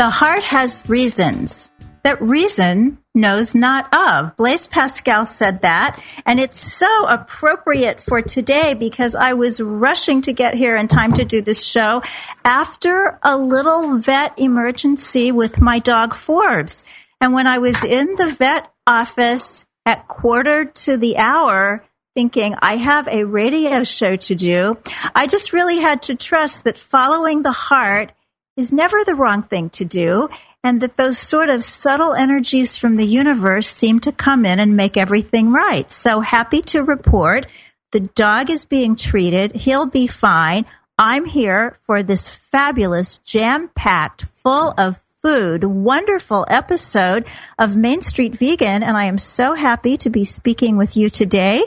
The heart has reasons that reason knows not of. Blaise Pascal said that, and it's so appropriate for today because I was rushing to get here in time to do this show after a little vet emergency with my dog Forbes. And when I was in the vet office at quarter to the hour, thinking I have a radio show to do, I just really had to trust that following the heart is never the wrong thing to do, and that those sort of subtle energies from the universe seem to come in and make everything right. So happy to report the dog is being treated. He'll be fine. I'm here for this fabulous, jam packed, full of food, wonderful episode of Main Street Vegan. And I am so happy to be speaking with you today,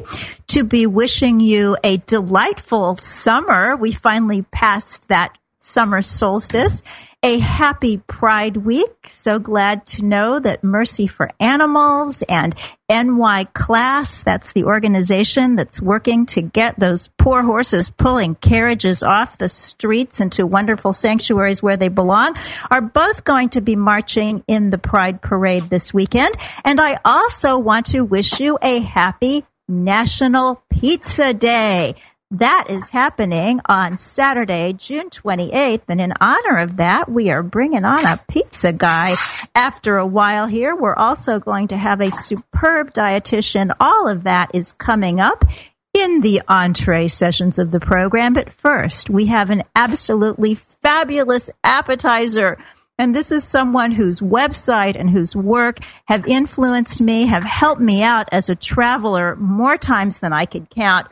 to be wishing you a delightful summer. We finally passed that summer solstice. A happy Pride Week. So glad to know that Mercy for Animals and NY Class, that's the organization that's working to get those poor horses pulling carriages off the streets into wonderful sanctuaries where they belong, are both going to be marching in the Pride Parade this weekend. And I also want to wish you a happy National Pizza Day. That is happening on Saturday, June 28th. And in honor of that, we are bringing on a pizza guy after a while here. We're also going to have a superb dietitian. All of that is coming up in the entree sessions of the program. But first, we have an absolutely fabulous appetizer. And this is someone whose website and whose work have influenced me, have helped me out as a traveler more times than I could count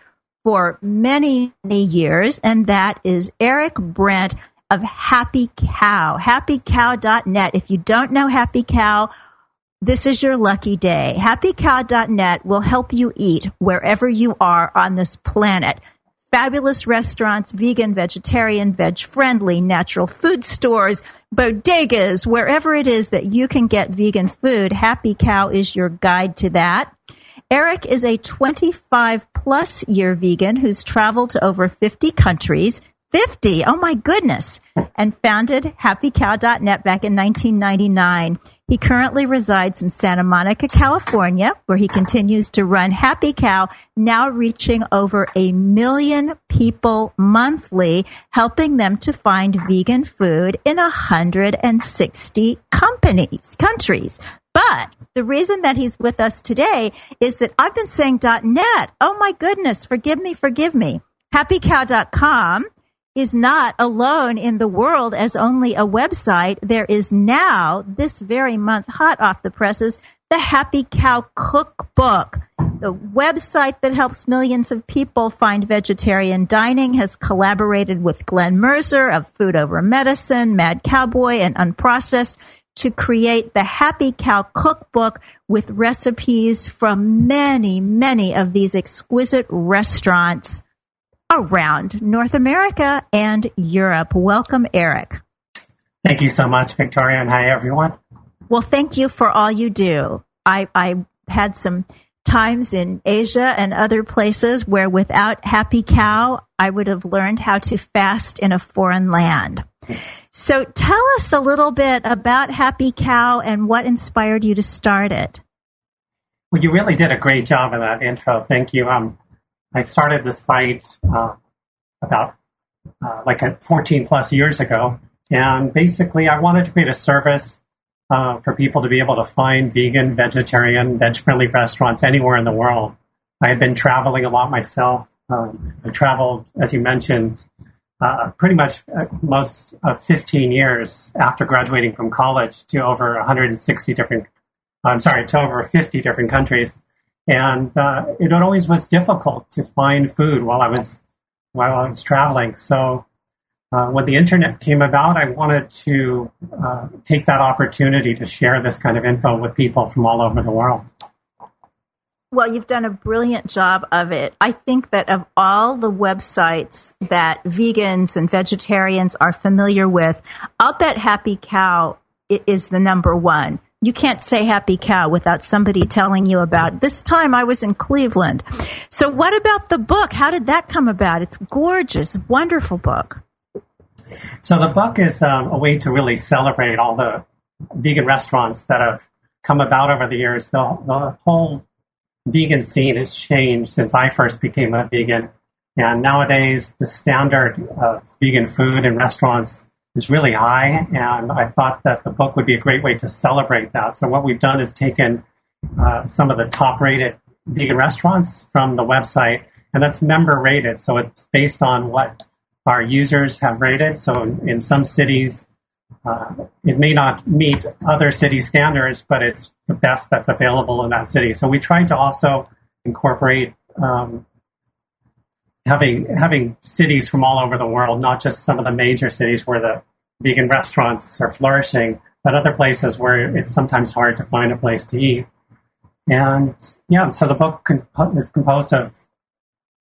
for many, many years, and that is Eric Brent of Happy Cow, happycow.net. If you don't know Happy Cow, this is your lucky day. Happycow.net will help you eat wherever you are on this planet. Fabulous restaurants, vegan, vegetarian, veg friendly, natural food stores, bodegas, wherever it is that you can get vegan food. Happy Cow is your guide to that. Eric is a 25 plus year vegan who's traveled to over 50 countries. 50, oh my goodness, and founded happycow.net back in 1999. He currently resides in Santa Monica, California, where he continues to run Happy Cow, now reaching over a million people monthly, helping them to find vegan food in 160 companies, countries. But the reason that he's with us today is that I've been saying .net. Oh my goodness, forgive me, forgive me. HappyCow.com is not alone in the world as only a website. There is now, this very month, hot off the presses, the Happy Cow Cookbook. The website that helps millions of people find vegetarian dining has collaborated with Glen Merzer of Food Over Medicine, Mad Cowboy, and Unprocessed to create the Happy Cow Cookbook with recipes from many, many of these exquisite restaurants around North America and Europe. Welcome, Eric. Thank you so much, Victoria, and hi, everyone. Well, thank you for all you do. I, I had some times in Asia and other places where without Happy Cow, I would have learned how to fast in a foreign land. So tell us a little bit about Happy Cow and what inspired you to start it. Well, you really did a great job in that intro. Thank you. Um, I started the site uh, about uh, like 14 plus years ago. And basically, I wanted to create a service uh, for people to be able to find vegan, vegetarian, veg friendly restaurants anywhere in the world. I had been traveling a lot myself. Um, I traveled, as you mentioned, uh, pretty much uh, most of 15 years after graduating from college to over 160 different, I'm sorry, to over 50 different countries and uh, it always was difficult to find food while I was while I was traveling. So uh, when the internet came about, I wanted to uh, take that opportunity to share this kind of info with people from all over the world. Well, you've done a brilliant job of it. I think that of all the websites that vegans and vegetarians are familiar with, I'll bet Happy Cow is the number one you can't say happy cow without somebody telling you about it. this time I was in Cleveland. So what about the book? How did that come about? It's gorgeous, wonderful book. So the book is um, a way to really celebrate all the vegan restaurants that have come about over the years. The, the whole vegan scene has changed since I first became a vegan. And nowadays, the standard of vegan food in restaurants is really high, and I thought that the book would be a great way to celebrate that. So what we've done is taken uh, some of the top-rated vegan restaurants from the website, and that's member rated. So it's based on what our users have rated. So in, in some cities, uh, it may not meet other city standards, but it's the best that's available in that city. So we tried to also incorporate um, having having cities from all over the world, not just some of the major cities where the vegan restaurants are flourishing, but other places where it's sometimes hard to find a place to eat. And yeah, so the book is composed of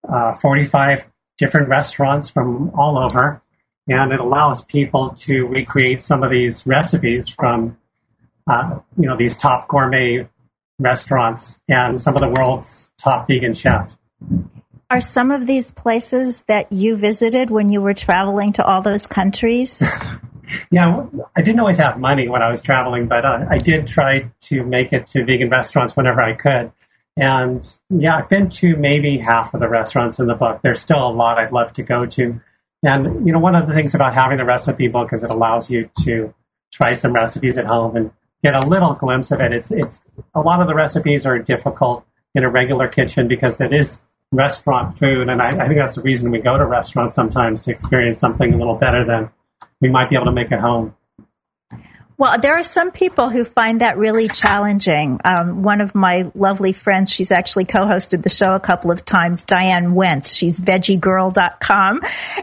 uh, 45 different restaurants from all over, and it allows people to recreate some of these recipes from uh, you know these top gourmet restaurants and some of the world's top vegan chefs. Are some of these places that you visited when you were traveling to all those countries? yeah, I didn't always have money when I was traveling, but uh, I did try to make it to vegan restaurants whenever I could. And yeah, I've been to maybe half of the restaurants in the book. There's still a lot I'd love to go to. And, you know, one of the things about having the recipe book is it allows you to try some recipes at home and get a little glimpse of it. It's, it's, a lot of the recipes are difficult in a regular kitchen because it is restaurant food. And I, I, think that's the reason we go to restaurants sometimes to experience something a little better than we might be able to make at home. Well, there are some people who find that really challenging. Um, one of my lovely friends, she's actually co-hosted the show a couple of times, Diane Wentz. She's veggieGirl.com.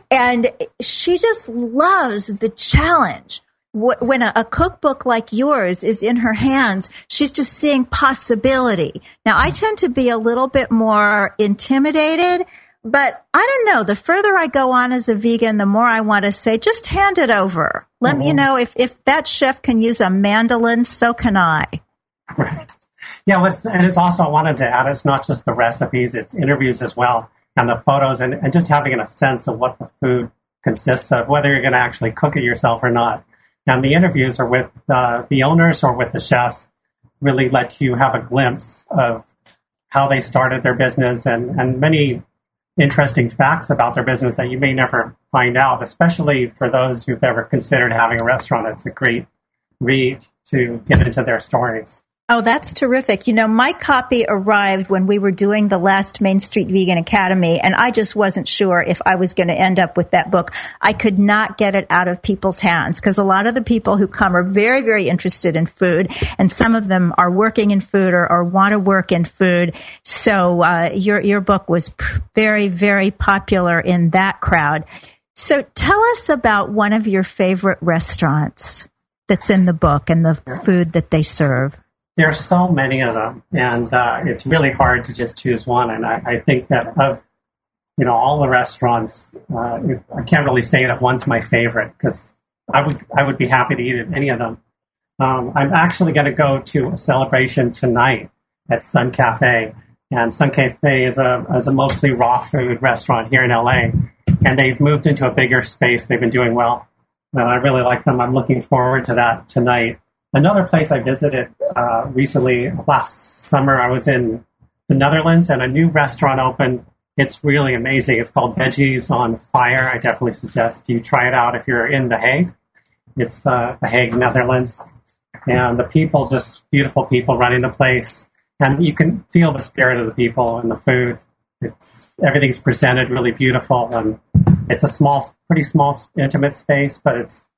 And she just loves the challenge when a, a, cookbook like yours is in her hands, she's just seeing possibility. Now, I tend to be a little bit more intimidated, but I don't know. The further I go on as a vegan, the more I want to say, just hand it over. Let mm-hmm. me, you know, if, if that chef can use a mandolin, so can I. Right. Yeah, and it's also, I wanted to add, it's not just the recipes, it's interviews as well, and the photos, and, and just having a sense of what the food consists of, whether you're going to actually cook it yourself or not And the interviews are with uh, the owners or with the chefs, really let you have a glimpse of how they started their business and, and many interesting facts about their business that you may never find out, especially for those who've ever considered having a restaurant. It's a great read to get into their stories. Oh, that's terrific. You know, my copy arrived when we were doing the last Main Street Vegan Academy, and I just wasn't sure if I was going to end up with that book. I could not get it out of people's hands because a lot of the people who come are very, very interested in food, and some of them are working in food or, or want to work in food. So uh, your your book was very, very popular in that crowd. So tell us about one of your favorite restaurants that's in the book and the food that they serve. There are so many of them, and uh, it's really hard to just choose one. And I, I, think that of you know all the restaurants, uh, I can't really say that one's my favorite because I would I would be happy to eat at any of them. Um, I'm actually going to go to a celebration tonight at Sun Cafe, and Sun Cafe is a is a mostly raw food restaurant here in LA, and they've moved into a bigger space. They've been doing well. and I really like them. I'm looking forward to that tonight. Another place I visited uh, recently, last summer, I was in the Netherlands and a new restaurant opened. It's really amazing. It's called Veggies on Fire. I definitely suggest you try it out if you're in The Hague. It's uh, The Hague, Netherlands. And the people, just beautiful people running the place. And you can feel the spirit of the people and the food. It's everything's presented really beautiful, and it's a small, pretty small, intimate space, but it's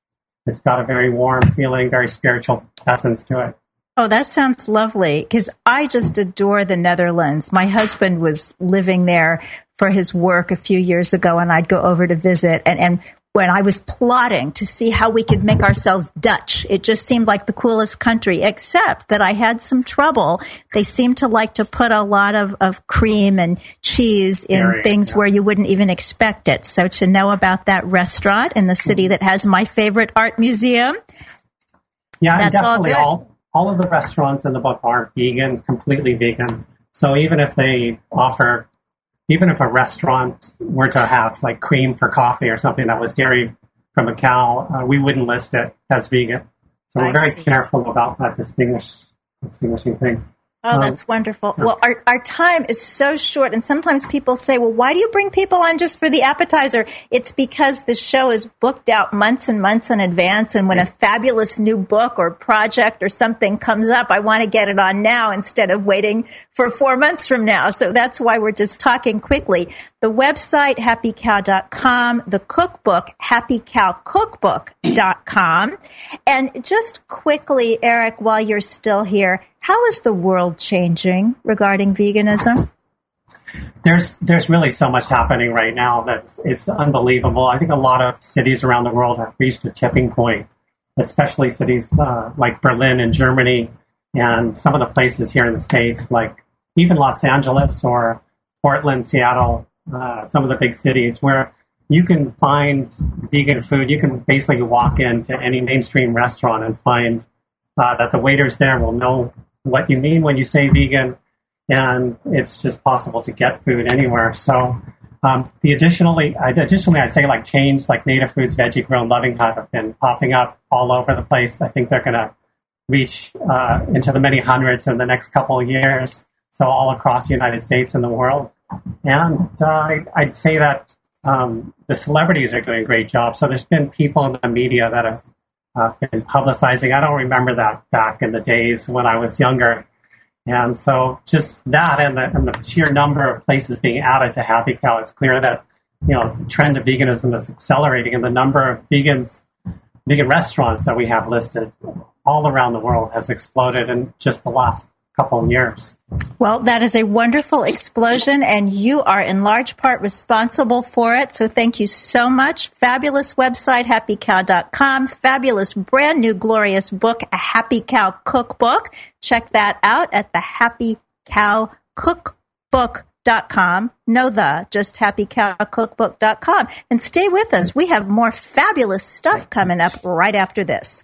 it's got a very warm feeling, very spiritual essence to it. Oh, that sounds lovely because I just adore the Netherlands. My husband was living there for his work a few years ago, and I'd go over to visit. And, and when I was plotting to see how we could make ourselves Dutch. It just seemed like the coolest country, except that I had some trouble. They seem to like to put a lot of, of cream and cheese in things yeah. where you wouldn't even expect it. So to know about that restaurant in the city that has my favorite art museum. Yeah, that's definitely all, all, all of the restaurants in the book are vegan, completely vegan. So even if they offer even if a restaurant were to have like cream for coffee or something that was dairy from a cow, uh, we wouldn't list it as vegan. So we're very careful about that distinguish, distinguishing thing. Oh, um, that's wonderful. Well, our, our time is so short, and sometimes people say, well, why do you bring people on just for the appetizer? It's because the show is booked out months and months in advance, and when a fabulous new book or project or something comes up, I want to get it on now instead of waiting for four months from now. So that's why we're just talking quickly. The website, happycow.com, the cookbook, happycowcookbook.com. And just quickly, Eric, while you're still here, how is the world changing regarding veganism? There's there's really so much happening right now that it's unbelievable. I think a lot of cities around the world have reached a tipping point, especially cities uh, like Berlin and Germany, and some of the places here in the states, like even Los Angeles or Portland, Seattle, uh, some of the big cities where you can find vegan food. You can basically walk into any mainstream restaurant and find uh, that the waiters there will know what you mean when you say vegan, and it's just possible to get food anywhere. So um, the additionally, additionally, I say like chains like Native Foods, Veggie Grill, Loving Hut have been popping up all over the place. I think they're going to reach uh, into the many hundreds in the next couple of years. So all across the United States and the world. And uh, I'd say that um, the celebrities are doing a great job. So there's been people in the media that have uh, been publicizing. I don't remember that back in the days when I was younger. And so just that and the, and the sheer number of places being added to Happy Cow, it's clear that, you know, the trend of veganism is accelerating and the number of vegans, vegan restaurants that we have listed all around the world has exploded in just the last couple of years. Well, that is a wonderful explosion, and you are in large part responsible for it. So thank you so much. Fabulous website, happycow.com. Fabulous brand new glorious book, A Happy Cow Cookbook. Check that out at the Happy Cow Cookbook.com. No the, just happy cow happycowcookbook.com. And stay with us. We have more fabulous stuff coming up right after this.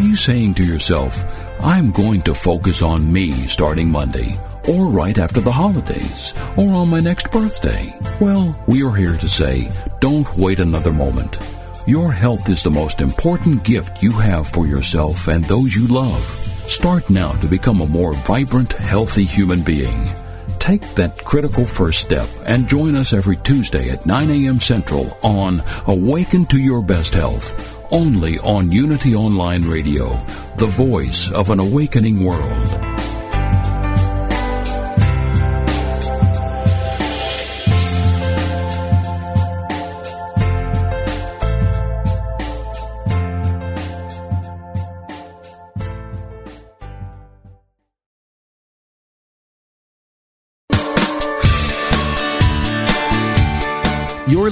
You saying to yourself, I'm going to focus on me starting Monday, or right after the holidays, or on my next birthday? Well, we are here to say, don't wait another moment. Your health is the most important gift you have for yourself and those you love. Start now to become a more vibrant, healthy human being. Take that critical first step and join us every Tuesday at 9 a.m. Central on Awaken to Your Best Health only on Unity Online Radio, the voice of an awakening world.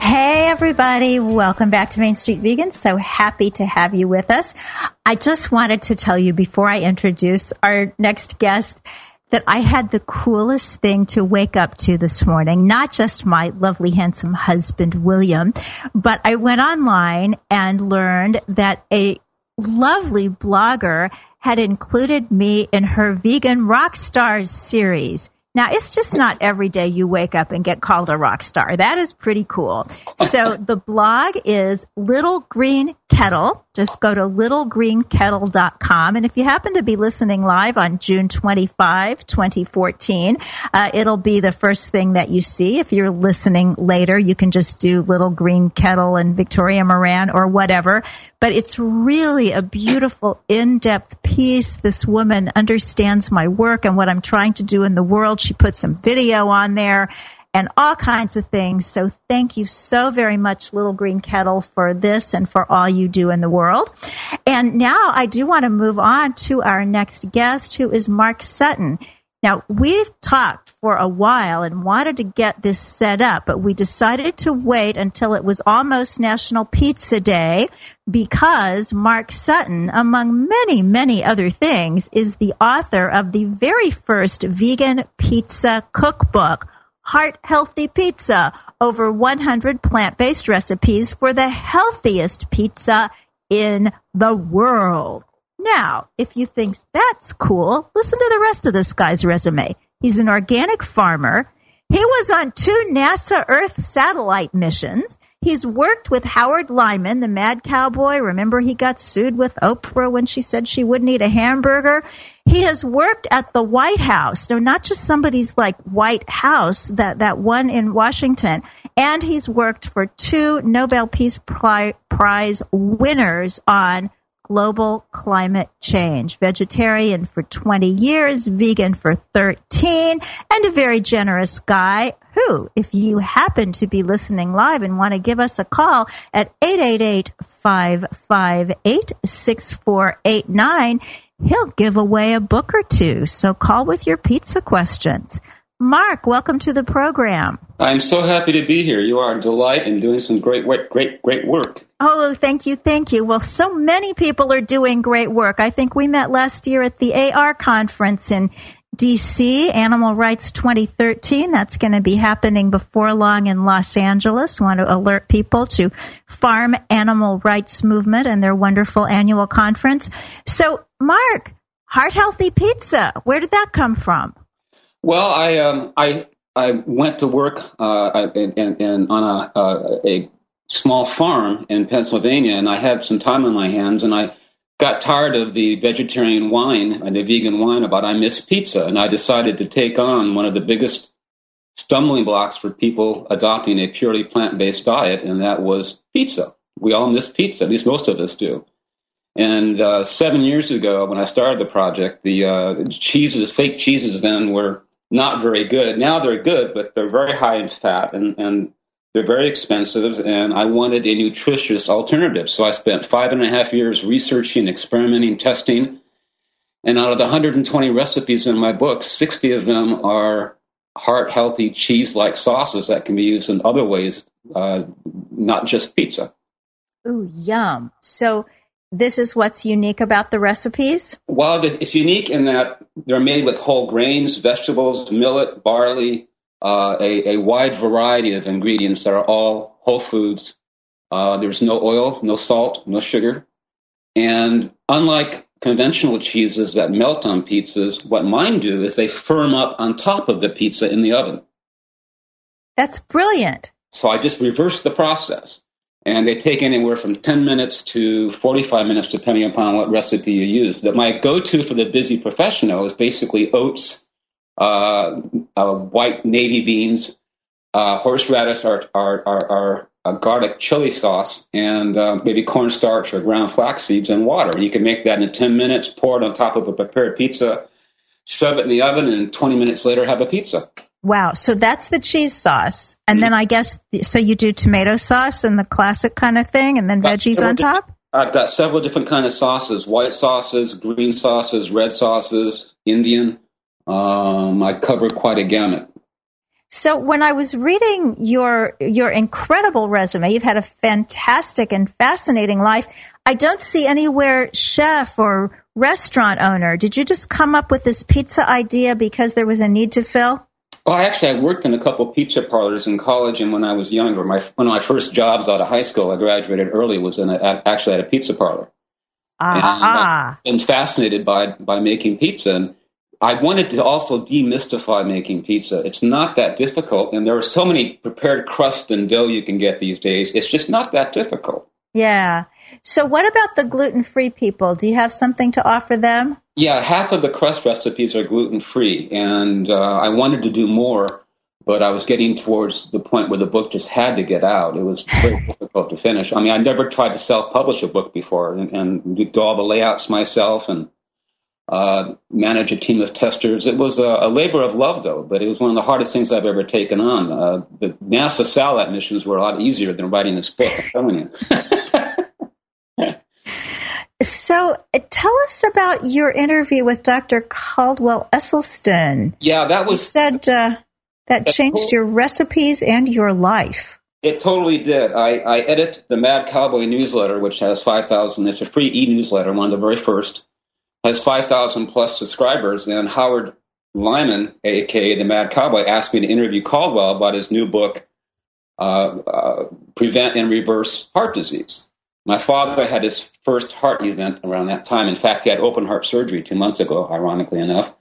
Hey, everybody. Welcome back to Main Street Vegan. So happy to have you with us. I just wanted to tell you before I introduce our next guest that I had the coolest thing to wake up to this morning. Not just my lovely, handsome husband, William, but I went online and learned that a lovely blogger had included me in her Vegan Rock Stars series. Now, it's just not every day you wake up and get called a rock star. That is pretty cool. So the blog is Little Green Kettle. Just go to littlegreenkettle.com. And if you happen to be listening live on June 25, 2014, uh, it'll be the first thing that you see. If you're listening later, you can just do Little Green Kettle and Victoria Moran or whatever. But it's really a beautiful, in-depth piece. This woman understands my work and what I'm trying to do in the world. She put some video on there and all kinds of things. So thank you so very much, Little Green Kettle, for this and for all you do in the world. And now I do want to move on to our next guest, who is Mark Sutton. Now, we've talked for a while and wanted to get this set up, but we decided to wait until it was almost National Pizza Day because Mark Sutton, among many, many other things, is the author of the very first vegan pizza cookbook, Heart Healthy Pizza, over 100 plant-based recipes for the healthiest pizza in the world. Now, if you think that's cool, listen to the rest of this guy's resume. He's an organic farmer. He was on two NASA Earth satellite missions. He's worked with Howard Lyman, the mad cowboy. Remember, he got sued with Oprah when she said she wouldn't eat a hamburger. He has worked at the White House. No, not just somebody's like White House, that, that one in Washington. And he's worked for two Nobel Peace Prize winners on global climate change. Vegetarian for 20 years, vegan for 13, and a very generous guy who, if you happen to be listening live and want to give us a call at 888-558-6489, he'll give away a book or two. So call with your pizza questions. Mark, welcome to the program. I'm so happy to be here. You are a delight and doing some great, great, great work. Oh, thank you, thank you. Well, so many people are doing great work. I think we met last year at the AR conference in DC, Animal Rights 2013. That's going to be happening before long in Los Angeles. Want to alert people to Farm Animal Rights Movement and their wonderful annual conference. So, Mark, Heart Healthy Pizza, where did that come from? Well, I um, I I went to work uh, on a, uh, a small farm in Pennsylvania, and I had some time on my hands, and I got tired of the vegetarian whine and the vegan whine about I miss pizza, and I decided to take on one of the biggest stumbling blocks for people adopting a purely plant-based diet, and that was pizza. We all miss pizza, at least most of us do. And uh, seven years ago, when I started the project, the uh, cheeses, fake cheeses, then were not very good. Now they're good, but they're very high in fat and, and they're very expensive. And I wanted a nutritious alternative. So I spent five and a half years researching, experimenting, testing. And out of the 120 recipes in my book, 60 of them are heart healthy cheese like sauces that can be used in other ways, uh, not just pizza. Ooh, yum. So this is what's unique about the recipes? Well, it's unique in that they're made with whole grains, vegetables, millet, barley, uh, a, a, wide variety of ingredients that are all whole foods. Uh, there's no oil, no salt, no sugar. And unlike conventional cheeses that melt on pizzas, what mine do is they firm up on top of the pizza in the oven. That's brilliant. So I just reverse the process and they take anywhere from 10 minutes to 45 minutes depending upon what recipe you use. That my go-to for the busy professional is basically oats, uh, uh, white navy beans, uh, horseradish, or, or, or, or a garlic chili sauce, and uh, maybe cornstarch or ground flax seeds and water. You can make that in 10 minutes, pour it on top of a prepared pizza, shove it in the oven, and 20 minutes later have a pizza. Wow. So that's the cheese sauce. And then I guess, so you do tomato sauce and the classic kind of thing, and then veggies on top? I've got several different kind of sauces: white sauces, green sauces, red sauces, Indian. Um, I cover quite a gamut. So when I was reading your your incredible resume, you've had a fantastic and fascinating life. I don't see anywhere chef or restaurant owner. Did you just come up with this pizza idea because there was a need to fill? Well, actually, I worked in a couple pizza parlors in college, and when I was younger, my one of my first jobs out of high school, I graduated early, was in a, actually at a pizza parlor. Ah, and I've been fascinated by by making pizza, and I wanted to also demystify making pizza. It's not that difficult, and there are so many prepared crust and dough you can get these days. It's just not that difficult. Yeah. So, what about the gluten free people? Do you have something to offer them? Yeah, half of the crust recipes are gluten free, and uh, I wanted to do more, but I was getting towards the point where the book just had to get out. It was very difficult to finish. I mean, I never tried to self publish a book before and, and, do all the layouts myself and uh, manage a team of testers. It was a, a, labor of love, though, but it was one of the hardest things I've ever taken on. Uh, the NASA satellite missions were a lot easier than writing this book, I'm telling you. So, tell us about your interview with Dr. Caldwell Esselstyn. Yeah, that was. You said uh, that changed your recipes and your life. It totally did. I, I edit the Mad Cowboy newsletter, which has 5,000. It's a free e newsletter, one of the very first. Has 5,000 plus subscribers. And Howard Lyman, aka the Mad Cowboy, asked me to interview Caldwell about his new book, uh, uh, Prevent and Reverse Heart Disease. My father had his first heart event around that time. In fact, he had open heart surgery two months ago, ironically enough.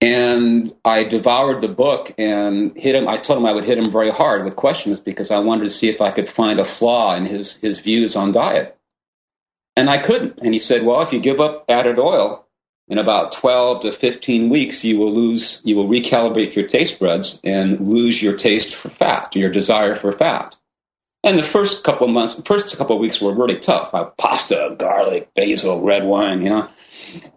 And I devoured the book and hit him. I told him I would hit him very hard with questions because I wanted to see if I could find a flaw in his, his views on diet. And I couldn't. And he said, well, if you give up added oil, in about 12 to 15 weeks, you will lose, you will recalibrate your taste buds and lose your taste for fat, your desire for fat. And the first couple of months, first couple of weeks were really tough. I, pasta, garlic, basil, red wine, you know.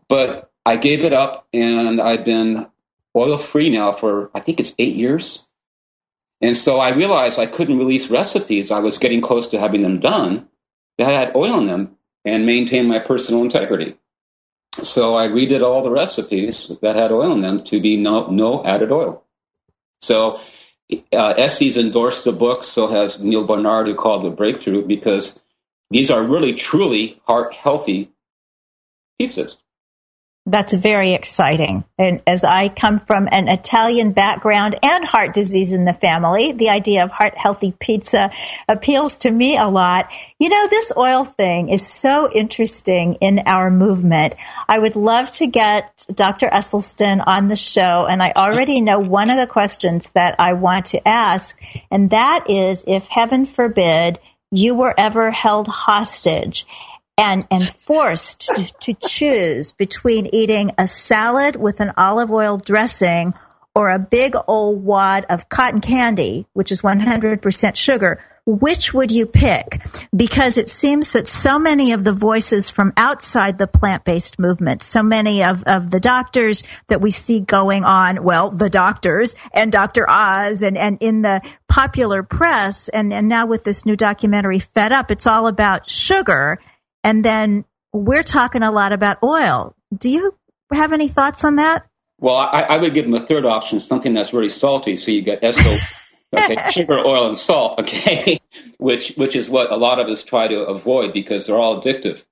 But I gave it up, and I've been oil free now for I think it's eight years. And so I realized I couldn't release recipes. I was getting close to having them done that had oil in them and maintain my personal integrity. So I redid all the recipes that had oil in them to be no, no added oil. So uh, Essie's endorsed the book, so has Neal Barnard, who called it Breakthrough, because these are really, truly heart healthy pizzas. That's very exciting. And as I come from an Italian background and heart disease in the family, the idea of heart healthy pizza appeals to me a lot. You know, this oil thing is so interesting in our movement. I would love to get Dr. Esselstyn on the show. And I already know one of the questions that I want to ask. And that is if heaven forbid you were ever held hostage and and forced to, choose between eating a salad with an olive oil dressing or a big old wad of cotton candy, which is 100% sugar, which would you pick? Because it seems that so many of the voices from outside the plant based movement, so many of, of the doctors that we see going on, well, the doctors and Dr. Oz and, and in the popular press, and, and now with this new documentary, Fed Up, it's all about sugar and then we're talking a lot about oil. Do you have any thoughts on that? Well, I, I would give them a third option, something that's really salty. So you get SO, okay, sugar, oil, and salt, okay, which which is what a lot of us try to avoid because they're all addictive.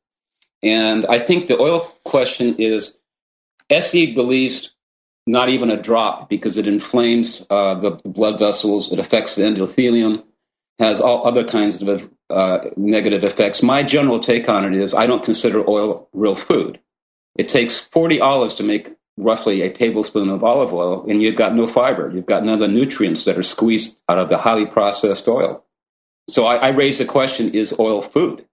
And I think the oil question is Essie believes not even a drop because it inflames uh, the blood vessels, it affects the endothelium, has all other kinds of uh, negative effects. My general take on it is I don't consider oil real food. It takes 40 olives to make roughly a tablespoon of olive oil, and you've got no fiber. You've got none of the nutrients that are squeezed out of the highly processed oil. So I, I raise the question is oil food?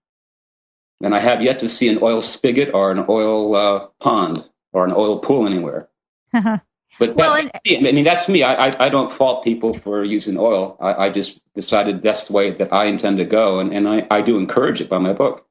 And I have yet to see an oil spigot or an oil uh, pond or an oil pool anywhere. But well, and, I mean, that's me. I, I, I, don't fault people for using oil. I, I, just decided that's the way that I intend to go, and, and I, I do encourage it by my book.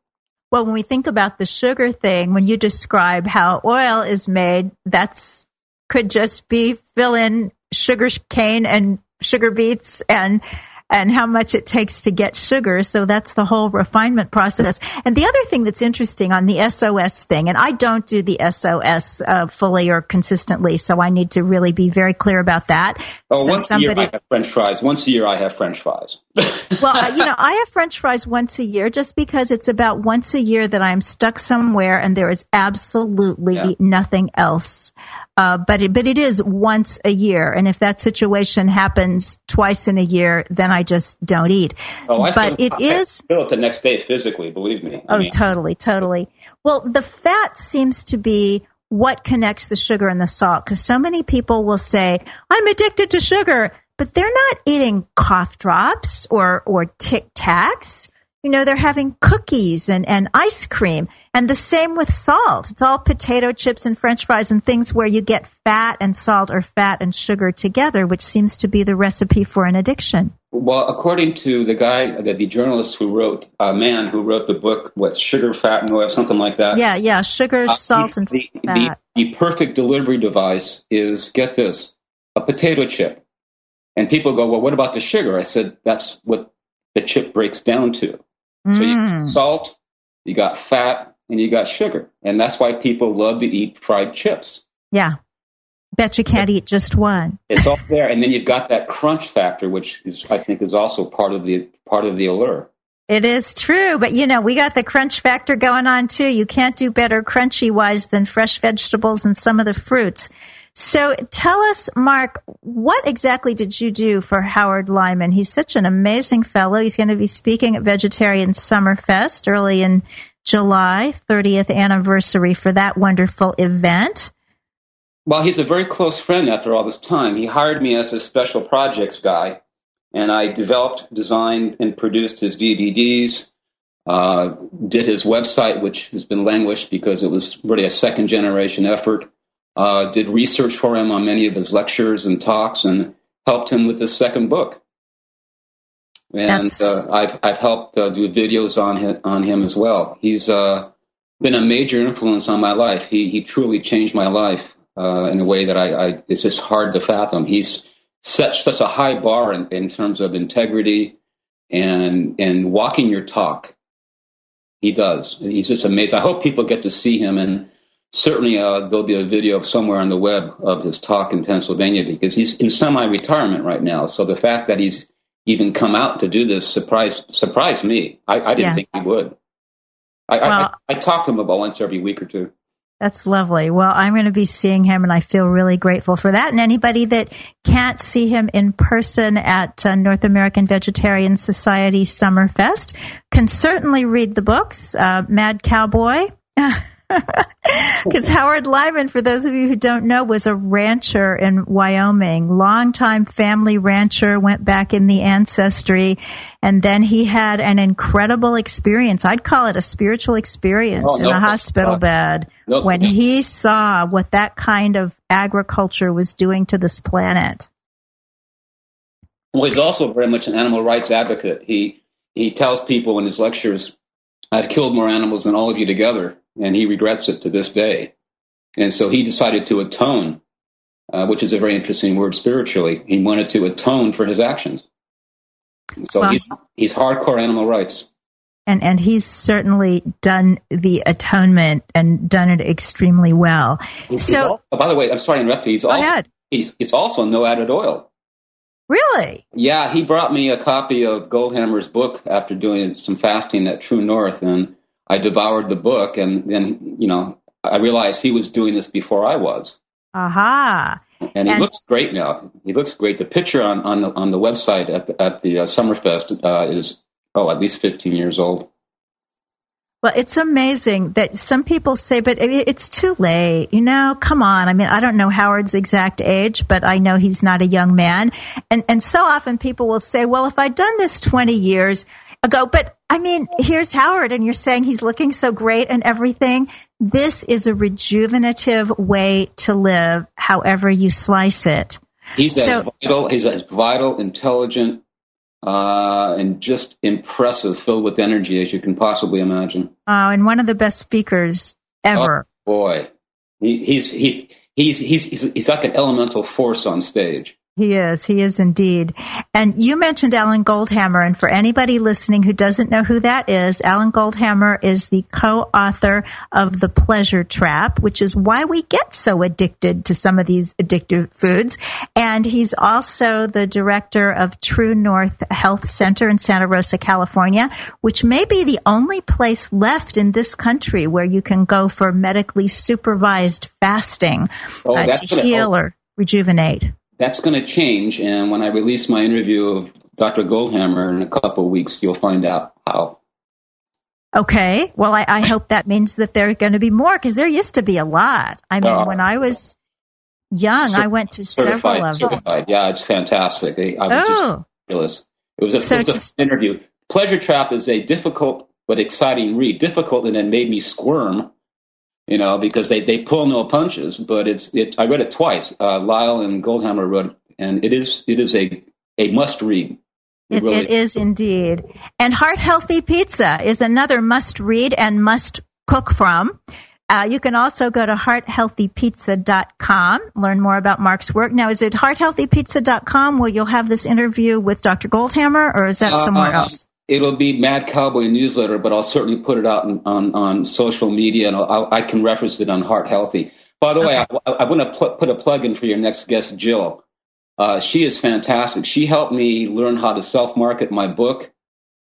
Well, when we think about the sugar thing, when you describe how oil is made, that's could just be fill in sugar cane and sugar beets and and how much it takes to get sugar. So that's the whole refinement process. And the other thing that's interesting on the SOS thing, and I don't do the SOS uh, fully or consistently, so I need to really be very clear about that. Oh, so once somebody, a year I have French fries. Once a year I have French fries. well, uh, you know, I have French fries once a year just because it's about once a year that I'm stuck somewhere and there is absolutely yeah. nothing else uh, but it, but it is once a year, and if that situation happens twice in a year, then I just don't eat. Oh, I but feel, it I is feel it the next day physically. Believe me. I oh, mean. totally, totally. Well, the fat seems to be what connects the sugar and the salt because so many people will say, "I'm addicted to sugar," but they're not eating cough drops or or Tic Tacs you know, they're having cookies and, and ice cream. And the same with salt. It's all potato chips and french fries and things where you get fat and salt or fat and sugar together, which seems to be the recipe for an addiction. Well, according to the guy, the, the journalist who wrote, a uh, man who wrote the book, what, Sugar, Fat, and Oil, something like that. Yeah, yeah, sugar, uh, salt, the, and the, fat. The, the perfect delivery device is, get this, a potato chip. And people go, well, what about the sugar? I said, that's what the chip breaks down to. So you got mm. salt, you got fat, and you got sugar. And that's why people love to eat fried chips. Yeah. Bet you can't eat just one. It's all there. And then you've got that crunch factor, which is I think is also part of the part of the allure. It is true, but you know, we got the crunch factor going on too. You can't do better crunchy wise than fresh vegetables and some of the fruits. So tell us, Mark, what exactly did you do for Howard Lyman? He's such an amazing fellow. He's going to be speaking at Vegetarian Summerfest early in July, 30th anniversary for that wonderful event. Well, he's a very close friend after all this time. He hired me as a special projects guy, and I developed, designed, and produced his DVDs, uh, did his website, which has been languished because it was really a second generation effort uh, did research for him on many of his lectures and talks, and helped him with the second book. and uh, I've I've helped uh, do videos on him, on him as well. He's uh, been a major influence on my life. He he truly changed my life uh, in a way that I, I, it's just hard to fathom. He's such such a high bar in, in terms of integrity and and walking your talk. He does. He's just amazing. I hope people get to see him and certainly uh, there'll be a video somewhere on the web of his talk in Pennsylvania because he's in semi-retirement right now. So the fact that he's even come out to do this surprised surprised me. I, I didn't yeah. think he would. I, well, I, I, talk to him about once every week or two. That's lovely. Well, I'm going to be seeing him, and I feel really grateful for that. And anybody that can't see him in person at uh, North American Vegetarian Society Summerfest can certainly read the books. Uh, Mad Cowboy. Because Howard Lyman, for those of you who don't know, was a rancher in Wyoming, longtime family rancher, went back in the ancestry, and then he had an incredible experience. I'd call it a spiritual experience oh, in no, a hospital bed no, when he saw what that kind of agriculture was doing to this planet. Well, he's also very much an animal rights advocate. He he tells people in his lectures, "I've killed more animals than all of you together." And he regrets it to this day. And so he decided to atone, uh, which is a very interesting word spiritually. He wanted to atone for his actions. So well, he's he's hardcore animal rights. And and he's certainly done the atonement and done it extremely well. He's, so, he's oh, by the way, I'm sorry to interrupt you. He's also ahead. he's it's also no added oil. Really? Yeah, he brought me a copy of Goldhamer's book after doing some fasting at True North, and I devoured the book, and then you know I realized he was doing this before I was. Aha! Uh-huh. And he and, looks great now. He looks great. The picture on on the on the website at the, at the uh, Summerfest uh, is oh at least fifteen years old. Well, it's amazing that some people say, but it's too late. You know, come on. I mean, I don't know Howard's exact age, but I know he's not a young man. And, and so often people will say, well, if I'd done this 20 years, ago. But I mean, here's Howard, and you're saying he's looking so great and everything. This is a rejuvenative way to live, however you slice it. He's so, as vital, he's as vital, intelligent, uh, and just impressive, filled with energy as you can possibly imagine. Oh, and one of the best speakers ever. Oh, boy, he, he's he he's he's he's he's like an elemental force on stage. He is. He is indeed. And you mentioned Alan Goldhamer. And for anybody listening who doesn't know who that is, Alan Goldhamer is the co-author of The Pleasure Trap, which is why we get so addicted to some of these addictive foods. And he's also the director of True North Health Center in Santa Rosa, California, which may be the only place left in this country where you can go for medically supervised fasting oh, uh, to heal or rejuvenate that's going to change. And when I release my interview of Dr. Goldhamer in a couple of weeks, you'll find out how. Okay. Well, I, I hope that means that there are going to be more because there used to be a lot. I mean, uh, when I was young, I went to several of certified. them. Yeah, it's fantastic. I, I was oh. just It was a, so it was an interview. Pleasure Trap is a difficult but exciting read. Difficult and it made me squirm you know, because they, they pull no punches. But it's it. I read it twice. Uh, Lisle and Goldhamer wrote, it, and it is it is a a must read. It, it, really it is indeed. And Heart Healthy Pizza is another must read and must cook from. Uh, you can also go to hearthealthypizza.com, learn more about Mark's work. Now, is it hearthealthypizza.com where you'll have this interview with Dr. Goldhamer, or is that uh, somewhere uh, else? It'll be Mad Cowboy newsletter, but I'll certainly put it out on, on, on social media, and I'll, i can reference it on Heart Healthy. By the okay. way, I, I want to pl- put a plug in for your next guest, Jill. Uh, she is fantastic. She helped me learn how to self market my book,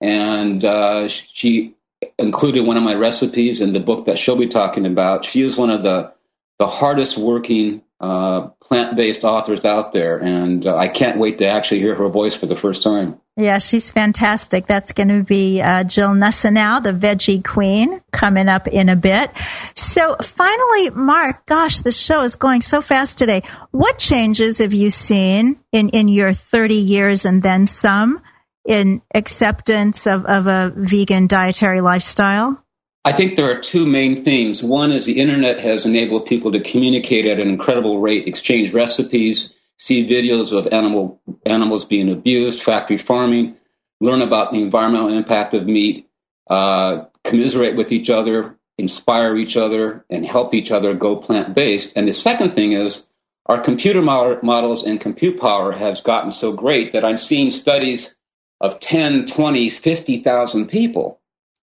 and uh, she included one of my recipes in the book that she'll be talking about. She is one of the the hardest working uh, plant based authors out there, and uh, I can't wait to actually hear her voice for the first time. Yeah, she's fantastic. That's going to be uh, Jill Nussinow, the veggie queen, coming up in a bit. So finally, Mark, gosh, the show is going so fast today. What changes have you seen in, in your 30 years and then some in acceptance of, of a vegan dietary lifestyle? I think there are two main things. One is the internet has enabled people to communicate at an incredible rate, exchange recipes, see videos of animal animals being abused, factory farming. learn about the environmental impact of meat, uh, commiserate with each other, inspire each other, and help each other go plant based. And the second thing is our computer models and compute power has gotten so great that I'm seeing studies of 10, 20, 50,000 people.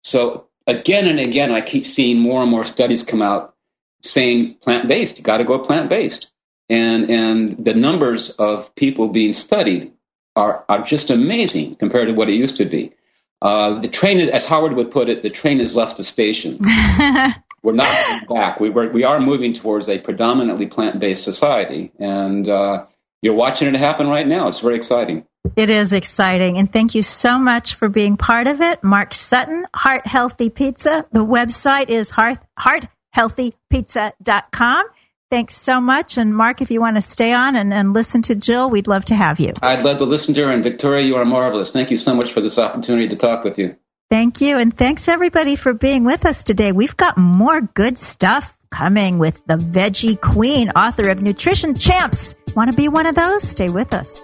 So again and again, I keep seeing more and more studies come out saying plant based, you got to go plant based. And, and the numbers of people being studied are, are just amazing compared to what it used to be. Uh, the train, as Howard would put it, the train has left the station. we're not back. We, were, we are moving towards a predominantly plant based society. And uh, you're watching it happen right now. It's very exciting. It is exciting. And thank you so much for being part of it. Mark Sutton, Heart Healthy Pizza. The website is heart, hearthealthypizza.com. Thanks so much. And Mark, if you want to stay on and, and listen to Jill, we'd love to have you. I'd love to listen to her. And Victoria, you are marvelous. Thank you so much for this opportunity to talk with you. Thank you. And thanks everybody for being with us today. We've got more good stuff coming with the Veggie Queen, author of Nutrition Champs. Want to be one of those? Stay with us.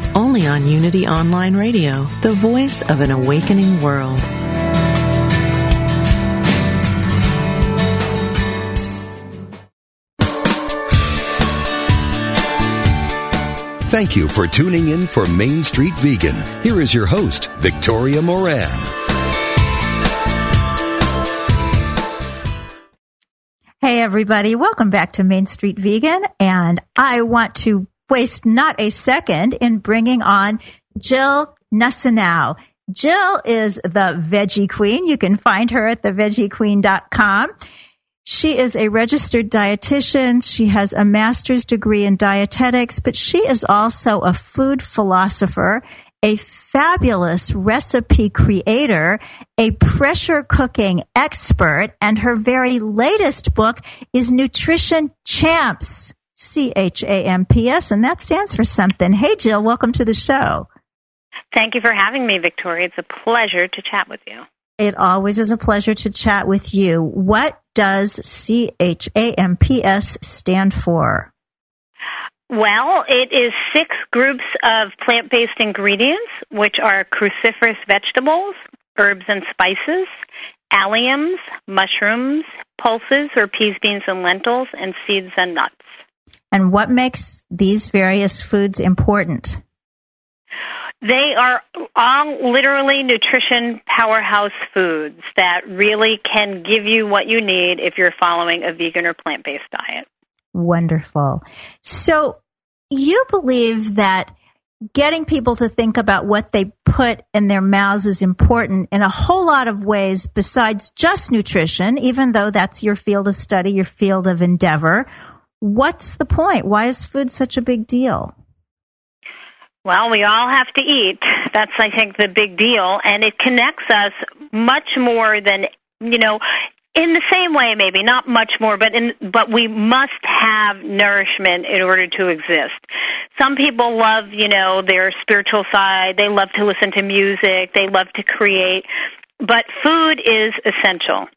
only on Unity Online Radio, the voice of an awakening world. Thank you for tuning in for Main Street Vegan. Here is your host, Victoria Moran. Hey, everybody. Welcome back to Main Street Vegan. And I want to waste not a second in bringing on Jill Nussinow. Jill is the Veggie Queen. You can find her at theveggiequeen.com. She is a registered dietitian. She has a master's degree in dietetics, but she is also a food philosopher, a fabulous recipe creator, a pressure cooking expert, and her very latest book is Nutrition Champs. C H A M P S, and that stands for something. Hey, Jill, welcome to the show. Thank you for having me, Victoria. It's a pleasure to chat with you. It always is a pleasure to chat with you. What does C H A M P S stand for? Well, it is six groups of plant based ingredients, which are cruciferous vegetables, herbs and spices, alliums, mushrooms, pulses or peas, beans, and lentils, and seeds and nuts. And what makes these various foods important? They are all literally nutrition powerhouse foods that really can give you what you need if you're following a vegan or plant based diet. Wonderful. So, you believe that getting people to think about what they put in their mouths is important in a whole lot of ways besides just nutrition, even though that's your field of study, your field of endeavor what's the point? Why is food such a big deal? Well, we all have to eat. That's, I think, the big deal. And it connects us much more than, you know, in the same way maybe not much more but in but we must have nourishment in order to exist some people love you know their spiritual side they love to listen to music they love to create but food is essential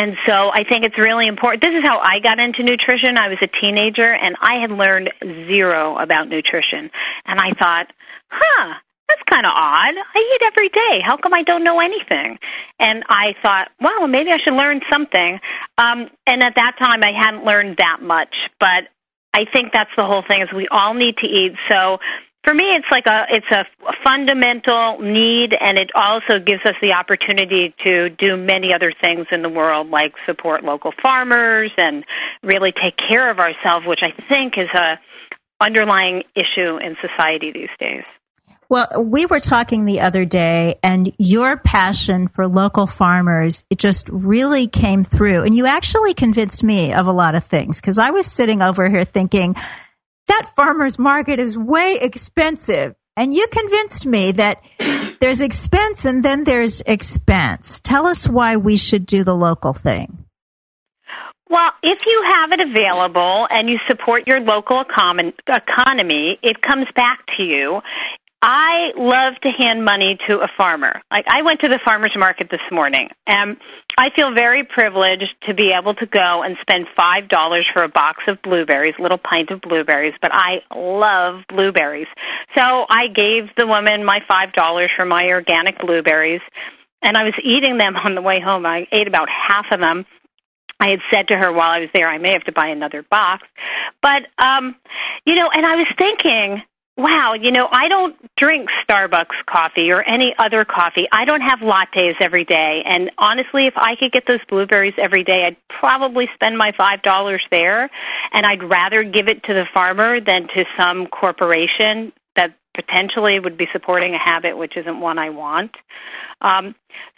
and so I think it's really important. This is how I got into nutrition. I was a teenager and I had learned zero about nutrition. And I thought, huh, that's kind of odd. I eat every day. How come I don't know anything? And I thought, well, maybe I should learn something. Um, and at that time, I hadn't learned that much. But I think that's the whole thing is we all need to eat. So for me it's like a it's a fundamental need and it also gives us the opportunity to do many other things in the world like support local farmers and really take care of ourselves which i think is a underlying issue in society these days Well, we were talking the other day and your passion for local farmers, it just really came through. And you actually convinced me of a lot of things because I was sitting over here thinking that farmer's market is way expensive. And you convinced me that there's expense and then there's expense. Tell us why we should do the local thing. Well, if you have it available and you support your local economy, it comes back to you. I love to hand money to a farmer. Like I went to the farmers market this morning and I feel very privileged to be able to go and spend five dollars for a box of blueberries, little pint of blueberries, but I love blueberries. So I gave the woman my five dollars for my organic blueberries and I was eating them on the way home. I ate about half of them. I had said to her while I was there, I may have to buy another box. But um, you know, and I was thinking wow, you know, I don't drink Starbucks coffee or any other coffee. I don't have lattes every day. And honestly, if I could get those blueberries every day, I'd probably spend my $5 there. And I'd rather give it to the farmer than to some corporation that potentially would be supporting a habit which isn't one I want. Um,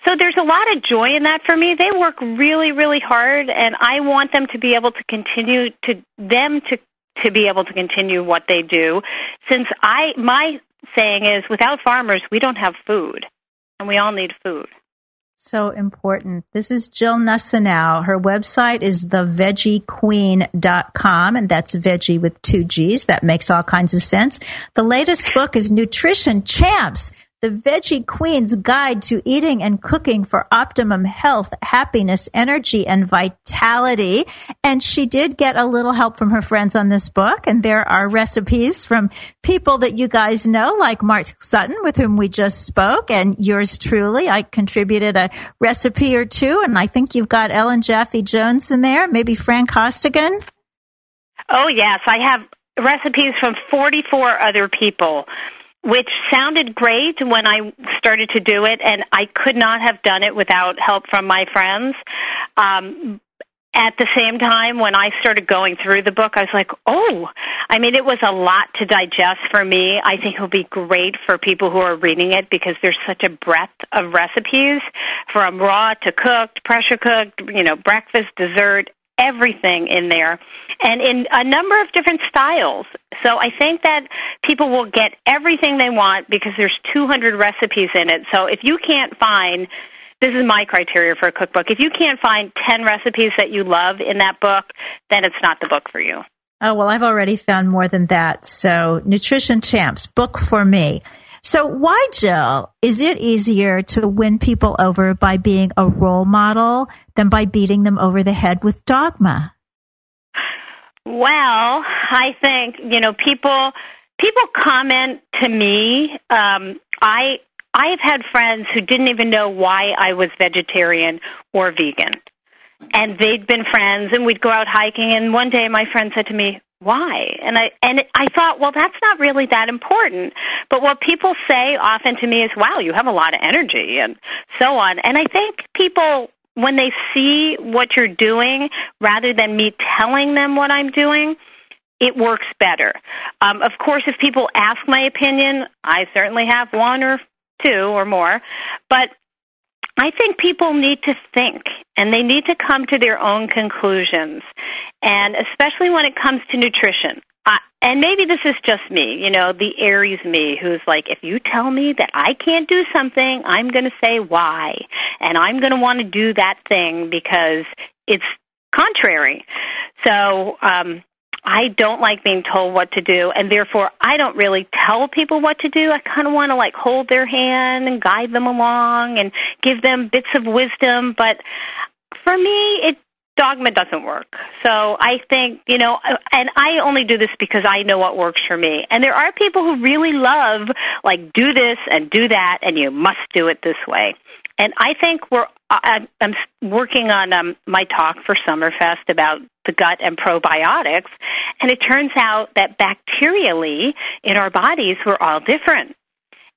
so there's a lot of joy in that for me. They work really, really hard, and I want them to be able to continue to them to to be able to continue what they do. Since I, my saying is, without farmers, we don't have food, and we all need food. So important. This is Jill Nussinow. Her website is theveggiequeen.com, and that's veggie with two G's. That makes all kinds of sense. The latest book is Nutrition Champs the Veggie Queen's Guide to Eating and Cooking for Optimum Health, Happiness, Energy, and Vitality. And she did get a little help from her friends on this book. And there are recipes from people that you guys know, like Mark Sutton, with whom we just spoke, and yours truly. I contributed a recipe or two, and I think you've got Ellen Jaffe Jones in there, maybe Fran Costigan. Oh, yes. I have recipes from 44 other people which sounded great when I started to do it, and I could not have done it without help from my friends. Um, at the same time, when I started going through the book, I was like, oh, I mean, it was a lot to digest for me. I think it'll be great for people who are reading it because there's such a breadth of recipes from raw to cooked, pressure cooked, you know, breakfast, dessert, everything in there and in a number of different styles. So I think that people will get everything they want because there's 200 recipes in it. So if you can't find this is my criteria for a cookbook. If you can't find 10 recipes that you love in that book, then it's not the book for you. Oh, well, I've already found more than that. So, Nutrition Champs, book for me. So why, Jill, is it easier to win people over by being a role model than by beating them over the head with dogma? Well, I think, you know, people people comment to me. Um, I I've had friends who didn't even know why I was vegetarian or vegan. And they'd been friends and we'd go out hiking and one day my friend said to me, why? And I and I thought, well, that's not really that important. But what people say often to me is, "Wow, you have a lot of energy," and so on. And I think people when they see what you're doing, rather than me telling them what I'm doing, it works better. Um, of course, if people ask my opinion, I certainly have one or two or more. But I think people need to think and they need to come to their own conclusions. And especially when it comes to nutrition. I, and maybe this is just me, you know, the Aries me who's like, if you tell me that I can't do something, I'm going to say why. And I'm going to want to do that thing because it's contrary. So, um, I don't like being told what to do, and therefore I don't really tell people what to do. I kind of want to like hold their hand and guide them along and give them bits of wisdom. But for me, it dogma doesn't work. So I think, you know, and I only do this because I know what works for me. And there are people who really love, like, do this and do that, and you must do it this way. And I think we're I'm working on um, my talk for Summerfest about the gut and probiotics, and it turns out that bacterially in our bodies we're all different.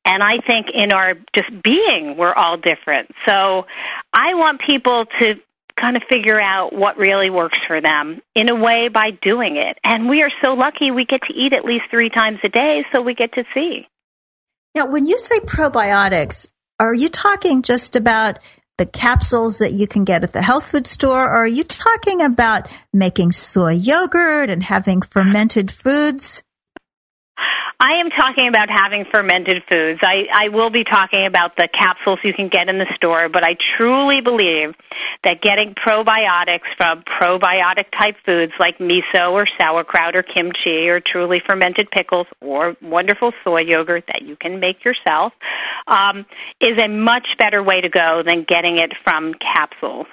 And I think in our just being we're all different. So I want people to kind of figure out what really works for them in a way by doing it. And we are so lucky we get to eat at least three times a day, so we get to see. Now, when you say probiotics, are you talking just about the capsules that you can get at the health food store, or are you talking about making soy yogurt and having fermented foods? I am talking about having fermented foods. I, I will be talking about the capsules you can get in the store, but I truly believe that getting probiotics from probiotic type foods like miso or sauerkraut or kimchi or truly fermented pickles or wonderful soy yogurt that you can make yourself um, is a much better way to go than getting it from capsules.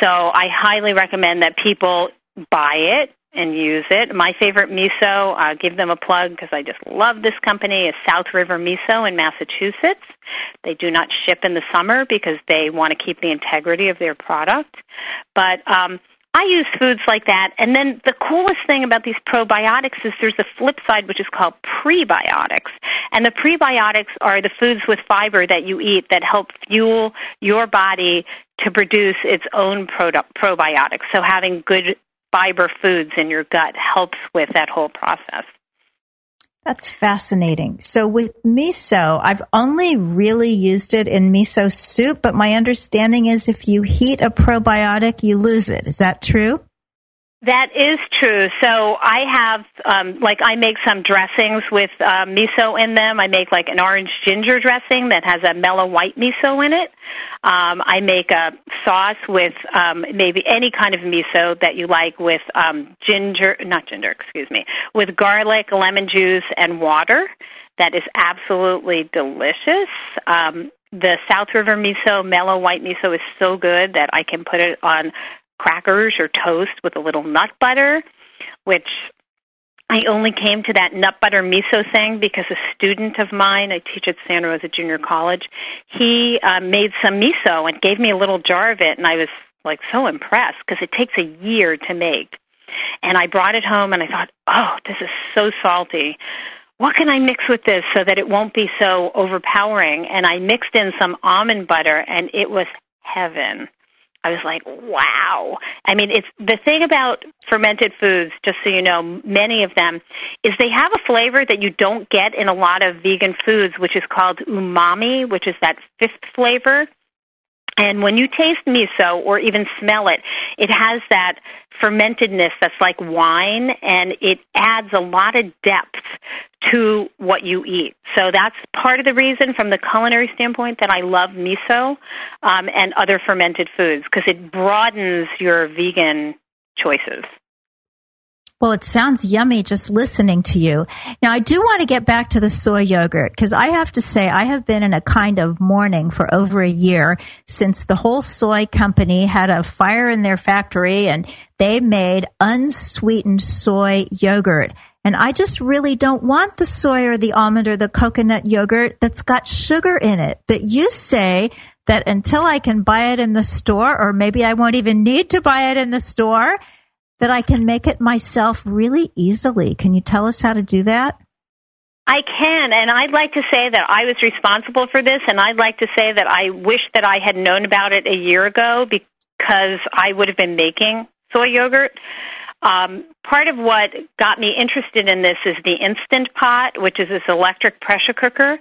So I highly recommend that people buy it and use it. My favorite miso, I'll give them a plug because I just love this company, is South River Miso in Massachusetts. They do not ship in the summer because they want to keep the integrity of their product. But um, I use foods like that. And then the coolest thing about these probiotics is there's a flip side, which is called prebiotics. And the prebiotics are the foods with fiber that you eat that help fuel your body to produce its own product, probiotics. So having good fiber foods in your gut helps with that whole process. That's fascinating. So with miso, I've only really used it in miso soup, but my understanding is if you heat a probiotic, you lose it. Is that true? That is true. So I have, um, like, I make some dressings with uh, miso in them. I make like an orange ginger dressing that has a mellow white miso in it. Um, I make a sauce with um, maybe any kind of miso that you like with um, ginger, not ginger, excuse me, with garlic, lemon juice, and water. That is absolutely delicious. Um, the South River miso, mellow white miso, is so good that I can put it on crackers or toast with a little nut butter, which I only came to that nut butter miso thing because a student of mine, I teach at Santa Rosa Junior College, he uh, made some miso and gave me a little jar of it, and I was like so impressed because it takes a year to make. And I brought it home and I thought, oh, this is so salty. What can I mix with this so that it won't be so overpowering? And I mixed in some almond butter and it was heaven. I was like, wow. I mean, it's the thing about fermented foods, just so you know, many of them, is they have a flavor that you don't get in a lot of vegan foods, which is called umami, which is that fifth flavor. And when you taste miso or even smell it, it has that fermentedness that's like wine and it adds a lot of depth to what you eat. So that's part of the reason from the culinary standpoint that I love miso um, and other fermented foods because it broadens your vegan choices. Well, it sounds yummy just listening to you. Now, I do want to get back to the soy yogurt because I have to say I have been in a kind of mourning for over a year since the whole soy company had a fire in their factory and they made unsweetened soy yogurt. And I just really don't want the soy or the almond or the coconut yogurt that's got sugar in it. But you say that until I can buy it in the store, or maybe I won't even need to buy it in the store, that I can make it myself really easily. Can you tell us how to do that? I can, and I'd like to say that I was responsible for this, and I'd like to say that I wish that I had known about it a year ago because I would have been making soy yogurt. Um, part of what got me interested in this is the Instant Pot, which is this electric pressure cooker,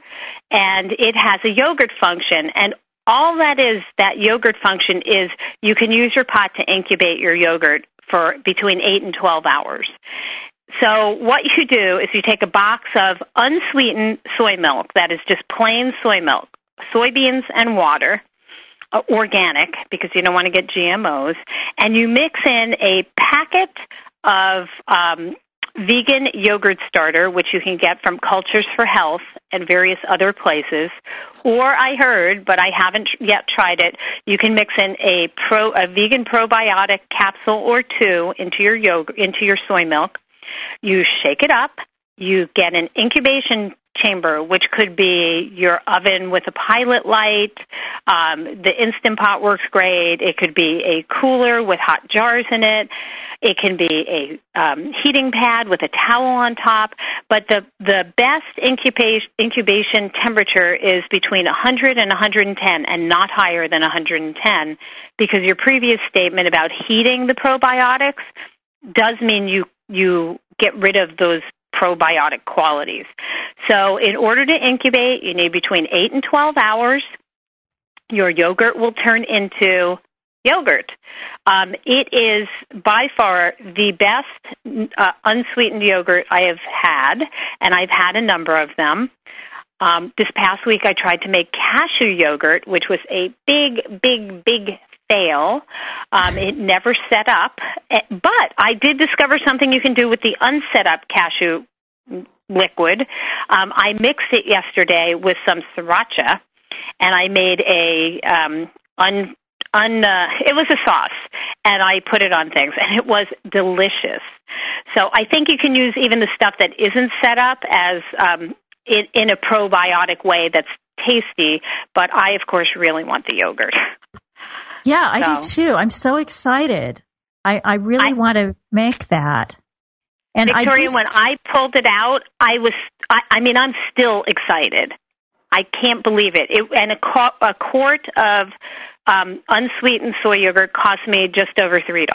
and it has a yogurt function. And all that is, that yogurt function is you can use your pot to incubate your yogurt for between 8 and 12 hours. So what you do is you take a box of unsweetened soy milk, that is just plain soy milk, soybeans and water, uh, organic because you don't want to get GMOs, and you mix in a packet of um, vegan yogurt starter, which you can get from Cultures for Health and various other places. Or I heard, but I haven't yet tried it, you can mix in a pro a vegan probiotic capsule or two into your yogurt into your soy milk. You shake it up. You get an incubation chamber, which could be your oven with a pilot light. Um, the Instant Pot works great. It could be a cooler with hot jars in it. It can be a um, heating pad with a towel on top. But the the best incubation incubation temperature is between 100 and 110, and not higher than 110, because your previous statement about heating the probiotics does mean you you get rid of those probiotic qualities. So, in order to incubate, you need between 8 and 12 hours. Your yogurt will turn into yogurt. Um, it is by far the best uh, unsweetened yogurt I have had, and I've had a number of them. Um, this past week, I tried to make cashew yogurt, which was a big, big, big fail. Um, it never set up, eh, but I did discover something you can do with the unset up cashew liquid. Um, I mixed it yesterday with some sriracha, and I made a um, un un uh, it was a sauce and I put it on things and it was delicious. So I think you can use even the stuff that isn't set up as um in, in a probiotic way that's tasty, but I of course really want the yogurt. Yeah, I do too. I'm so excited. I, I really I, want to make that. And Victoria, I just, when I pulled it out, I was, I, I mean, I'm still excited. I can't believe it. it and a, a quart of um, unsweetened soy yogurt cost me just over $3.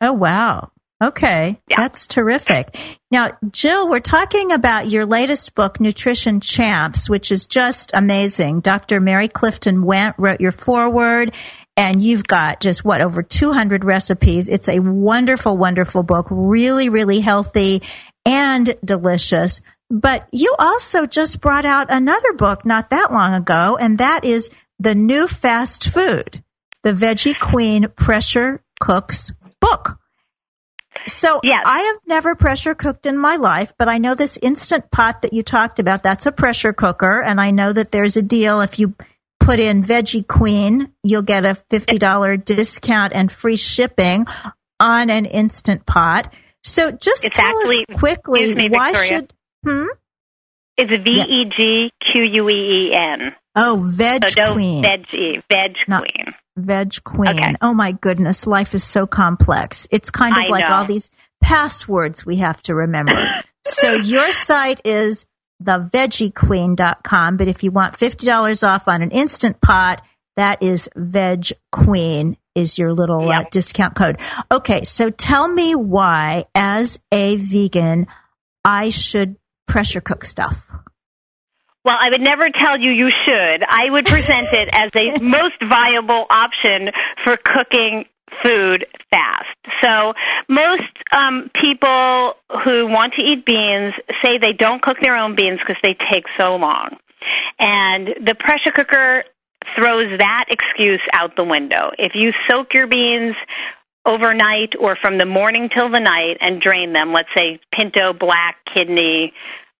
Oh, wow. Okay, yeah. that's terrific. Now, Jill, we're talking about your latest book, Nutrition Champs, which is just amazing. Dr. Mary Clifton Went wrote your foreword, and you've got just what over 200 recipes. It's a wonderful, wonderful book, really, really healthy and delicious. But you also just brought out another book not that long ago, and that is the new fast food, the Veggie Queen Pressure Cooks book. So yes. I have never pressure cooked in my life, but I know this instant pot that you talked about, that's a pressure cooker. And I know that there's a deal if you put in Veggie Queen, you'll get a $50 discount and free shipping on an instant pot. So just it's tell actually, us quickly me, why should hmm? It's V E G Q U E E N. Oh, Veg so Queen. Veggie, Veg Not Queen. Veg Queen. Okay. Oh my goodness, life is so complex. It's kind of I like know. all these passwords we have to remember. so your site is theveggiequeen.com, but if you want $50 off on an instant pot, that is Veg Queen is your little uh, yep. uh, discount code. Okay, so tell me why as a vegan I should pressure cook stuff. Well, I would never tell you you should. I would present it as a most viable option for cooking food fast. So most um, people who want to eat beans say they don't cook their own beans because they take so long. And the pressure cooker throws that excuse out the window. If you soak your beans overnight or from the morning till the night and drain them, let's say pinto, black, kidney,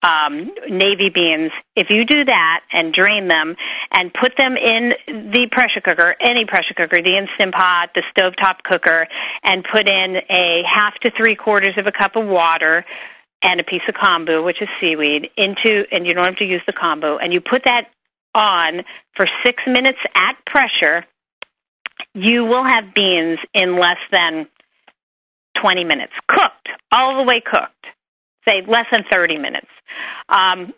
um, navy beans, if you do that and drain them and put them in the pressure cooker, any pressure cooker, the Instant Pot, the stovetop cooker, and put in a half to three quarters of a cup of water and a piece of kombu, which is seaweed, into, and you don't have to use the kombu, and you put that on for six minutes at pressure, you will have beans in less than 20 minutes, cooked, all the way cooked say less than 30 minutes, um,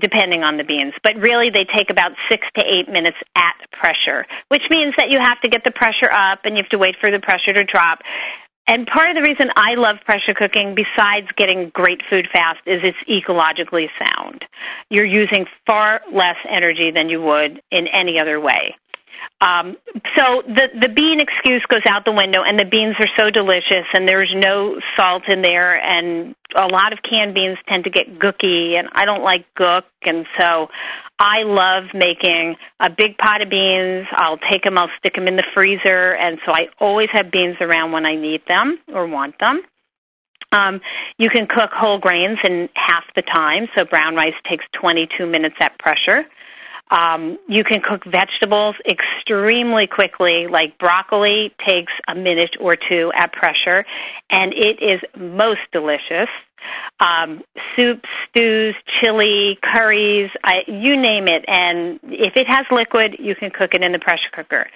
depending on the beans. But really, they take about six to eight minutes at pressure, which means that you have to get the pressure up and you have to wait for the pressure to drop. And part of the reason I love pressure cooking, besides getting great food fast, is it's ecologically sound. You're using far less energy than you would in any other way. Um, so the the bean excuse goes out the window, and the beans are so delicious, and there's no salt in there, and a lot of canned beans tend to get gooky, and I don't like gook, and so I love making a big pot of beans. I'll take them, I'll stick them in the freezer, and so I always have beans around when I need them or want them. Um, you can cook whole grains in half the time, so brown rice takes 22 minutes at pressure. Um, you can cook vegetables extremely quickly, like broccoli takes a minute or two at pressure, and it is most delicious. Um, soups, stews, chili, curries, I, you name it, and if it has liquid, you can cook it in the pressure cooker.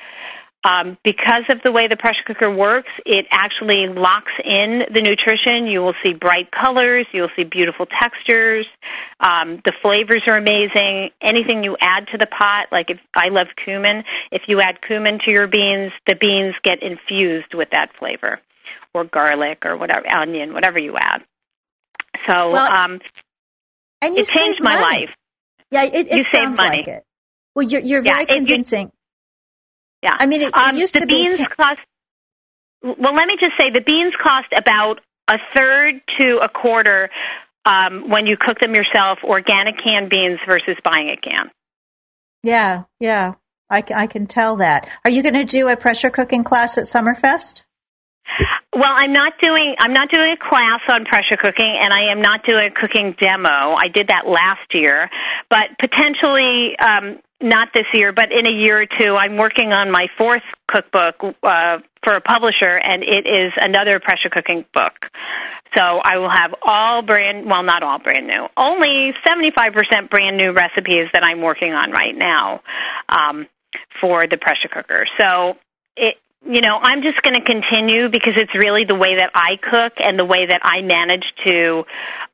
Um, because of the way the pressure cooker works, it actually locks in the nutrition. You will see bright colors. You'll see beautiful textures. Um, the flavors are amazing. Anything you add to the pot, like if I love cumin, if you add cumin to your beans, the beans get infused with that flavor, or garlic, or whatever, onion, whatever you add. So, Well, um, And you it changed my money. life. Yeah, it, it sounds money. like it. Well, you're, you're Yeah, very it- you- convincing. Yeah. I mean, it, it um, used to be. beans cost. Well, let me just say the beans cost about a third to a quarter um, when you cook them yourself. Organic canned beans versus buying a can. Yeah, yeah. I, I can tell that. Are you going to do a pressure cooking class at Summerfest? Well, I'm not doing I'm not doing a class on pressure cooking, and I am not doing a cooking demo. I did that last year, but potentially um, not this year. But in a year or two, I'm working on my fourth cookbook uh, for a publisher, and it is another pressure cooking book. So I will have all brand well, not all brand new, only 75% brand new recipes that I'm working on right now um, for the pressure cooker. So it you know, I'm just going to continue because it's really the way that I cook and the way that I manage to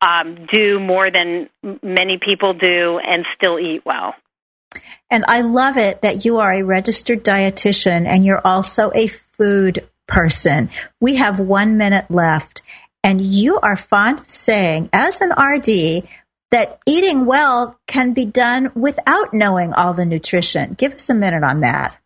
um, do more than many people do and still eat well. And I love it that you are a registered dietitian and you're also a food person. We have one minute left, and you are fond of saying, as an RD, that eating well can be done without knowing all the nutrition. Give us a minute on that.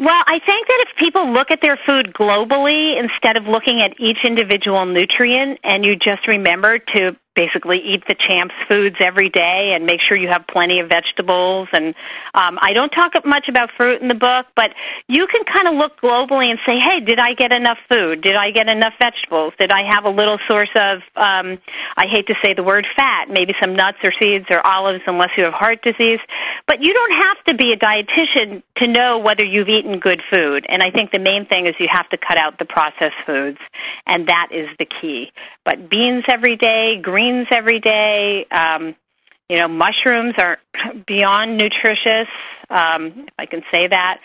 Well, I think that if people look at their food globally instead of looking at each individual nutrient and you just remember to basically eat the champs foods every day and make sure you have plenty of vegetables and um, I don't talk much about fruit in the book, but you can kind of look globally and say, hey, did I get enough food? Did I get enough vegetables? Did I have a little source of, um, I hate to say the word fat, maybe some nuts or seeds or olives unless you have heart disease. But you don't have to be a dietitian to know whether you've eaten good food. And I think the main thing is you have to cut out the processed foods, and that is the key. But beans every day, greens every day, um, you know, mushrooms are beyond nutritious, um, if I can say that.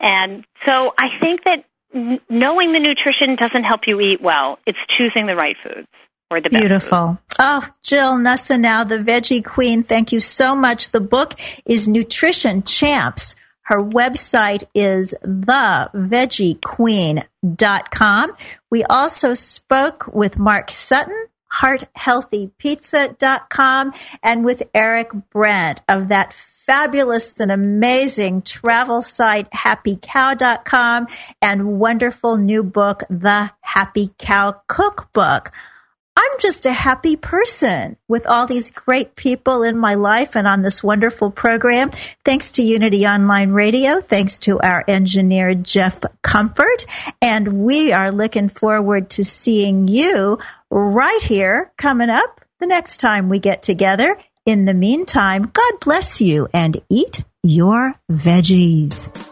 And so I think that n- knowing the nutrition doesn't help you eat well. It's choosing the right foods or the. Beautiful. Oh, Jill Nussinow, the veggie queen. Thank you so much. The book is Nutrition Champs. Her website is theveggiequeen.com. We also spoke with Mark Sutton, hearthealthypizza.com, and with Eric Brent of that fabulous and amazing travel site happycow.com and wonderful new book, The Happy Cow Cookbook. I'm just a happy person with all these great people in my life and on this wonderful program. Thanks to Unity Online Radio. Thanks to our engineer, Jeff Comfort. And we are looking forward to seeing you right here coming up the next time we get together. In the meantime, God bless you and eat your veggies.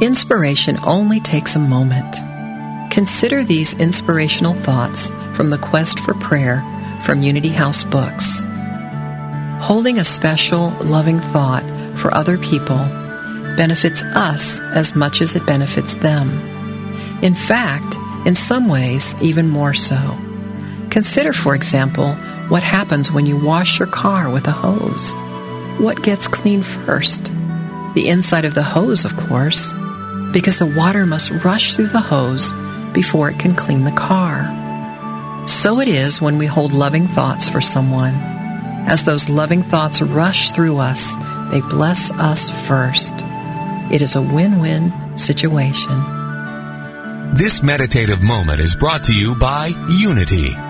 Inspiration only takes a moment. Consider these inspirational thoughts from the Quest for Prayer from Unity House Books. Holding a special, loving thought for other people benefits us as much as it benefits them. In fact, in some ways, even more so. Consider, for example, what happens when you wash your car with a hose. What gets clean first? The inside of the hose, of course, because the water must rush through the hose before it can clean the car. So it is when we hold loving thoughts for someone. As those loving thoughts rush through us, they bless us first. It is a win-win situation. This meditative moment is brought to you by Unity.